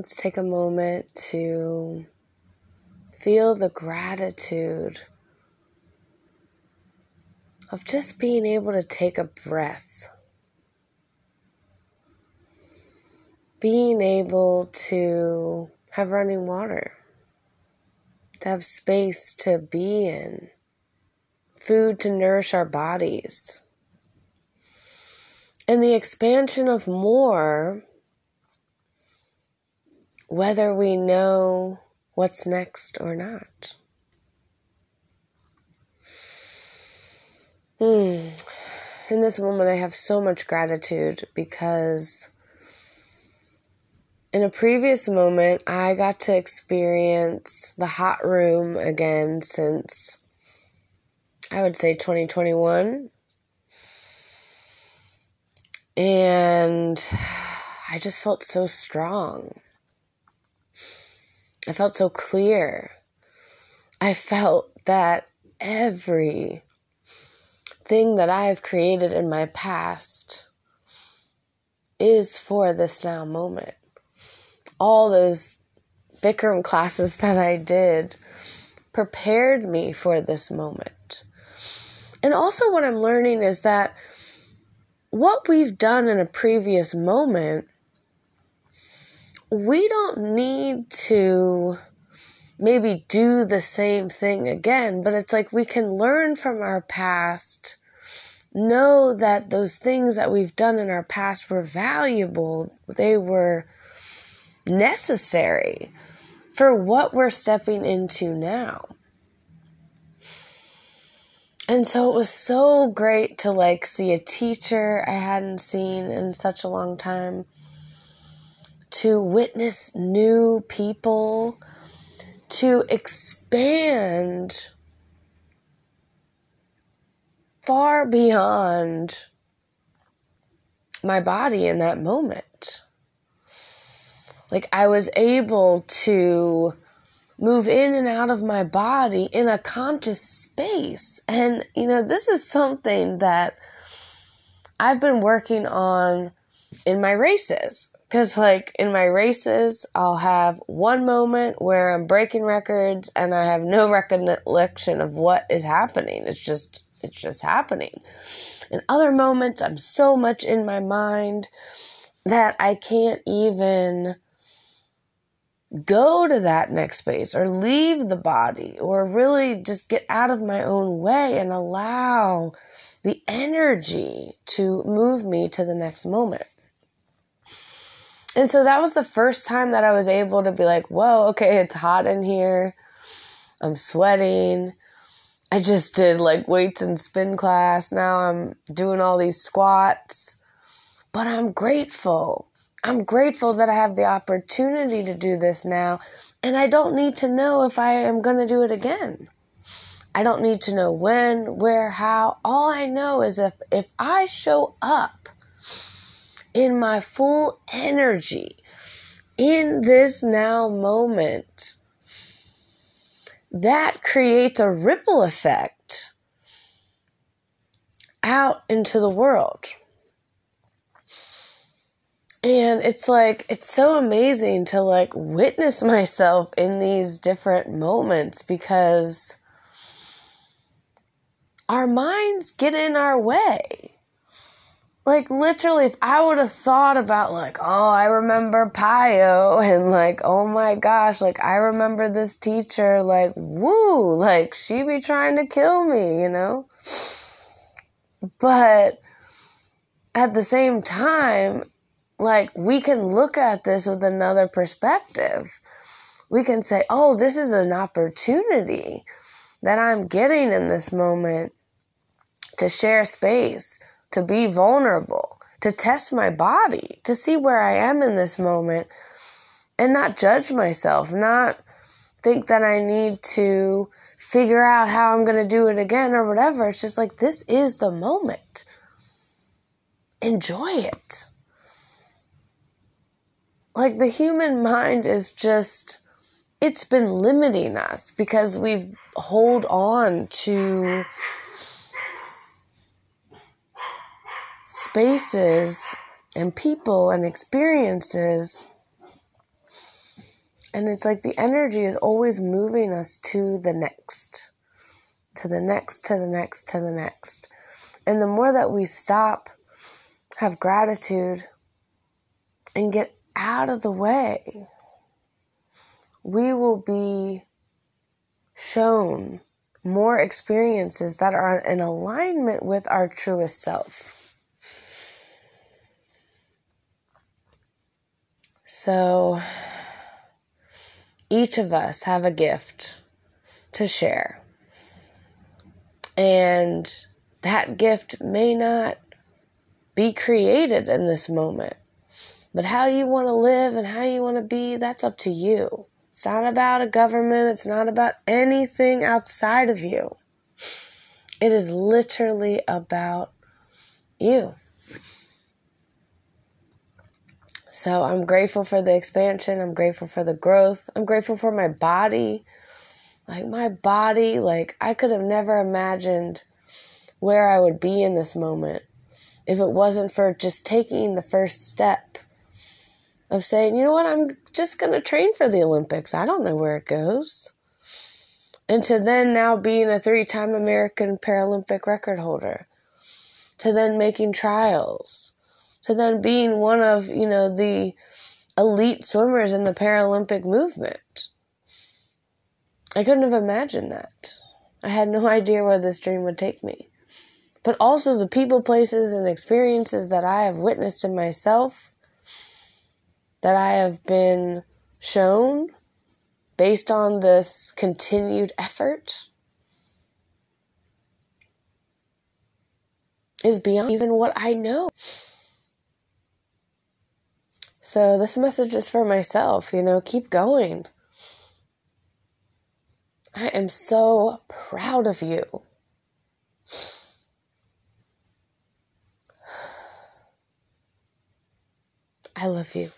let's take a moment to feel the gratitude of just being able to take a breath. Being able to have running water, to have space to be in, food to nourish our bodies, and the expansion of more, whether we know what's next or not. Hmm. In this moment, I have so much gratitude because in a previous moment, I got to experience the hot room again since I would say 2021. And I just felt so strong. I felt so clear. I felt that every thing that I have created in my past is for this now moment. All those Bikram classes that I did prepared me for this moment. And also, what I'm learning is that what we've done in a previous moment, we don't need to maybe do the same thing again, but it's like we can learn from our past know that those things that we've done in our past were valuable, they were necessary for what we're stepping into now. And so it was so great to like see a teacher I hadn't seen in such a long time, to witness new people, to expand far beyond my body in that moment. Like I was able to move in and out of my body in a conscious space. And, you know, this is something that I've been working on in my races. Because, like, in my races, I'll have one moment where I'm breaking records and I have no recollection of what is happening. It's just it's just happening. In other moments, I'm so much in my mind that I can't even go to that next space or leave the body or really just get out of my own way and allow the energy to move me to the next moment. And so that was the first time that I was able to be like, whoa, okay, it's hot in here. I'm sweating. I just did like weights and spin class. Now I'm doing all these squats. But I'm grateful. I'm grateful that I have the opportunity to do this now. And I don't need to know if I am going to do it again. I don't need to know when, where, how. All I know is if, if I show up in my full energy in this now moment, that creates a ripple effect out into the world. And it's like, it's so amazing to like witness myself in these different moments because our minds get in our way like literally if i would have thought about like oh i remember pio and like oh my gosh like i remember this teacher like woo like she be trying to kill me you know? But at the same time like we can look at this with another perspective. We can say oh this is an opportunity that i'm getting in this moment to share space to be vulnerable, to test my body, to see where I am in this moment and not judge myself, not think that I need to figure out how I'm going to do it again or whatever. It's just like, this is the moment. Enjoy it. Like, the human mind is just, it's been limiting us because we've hold on to spaces and people and experiences And it's like the energy is always moving us to the next, to the next, to the next, to the next. And the more that we stop, have gratitude, and get out of the way, we will be shown more experiences that are in alignment with our truest self. So, each of us have a gift to share. And that gift may not be created in this moment. But how you want to live and how you want to be, that's up to you. It's not about a government, it's not about anything outside of you. It is literally about you. So I'm grateful for the expansion. I'm grateful for the growth. I'm grateful for my body. Like, my body, like, I could have never imagined where I would be in this moment if it wasn't for just taking the first step of saying, you know what, I'm just going to train for the Olympics. I don't know where it goes. And to then now being a three time American Paralympic record holder, to then making trials, to then being one of, you know, the elite swimmers in the Paralympic movement. I couldn't have imagined that. I had no idea where this dream would take me. But also the people, places, and experiences that I have witnessed in myself that I have been shown based on this continued effort is beyond even what I know. So, this message is for myself, you know, keep going. I am so proud of you. I love you.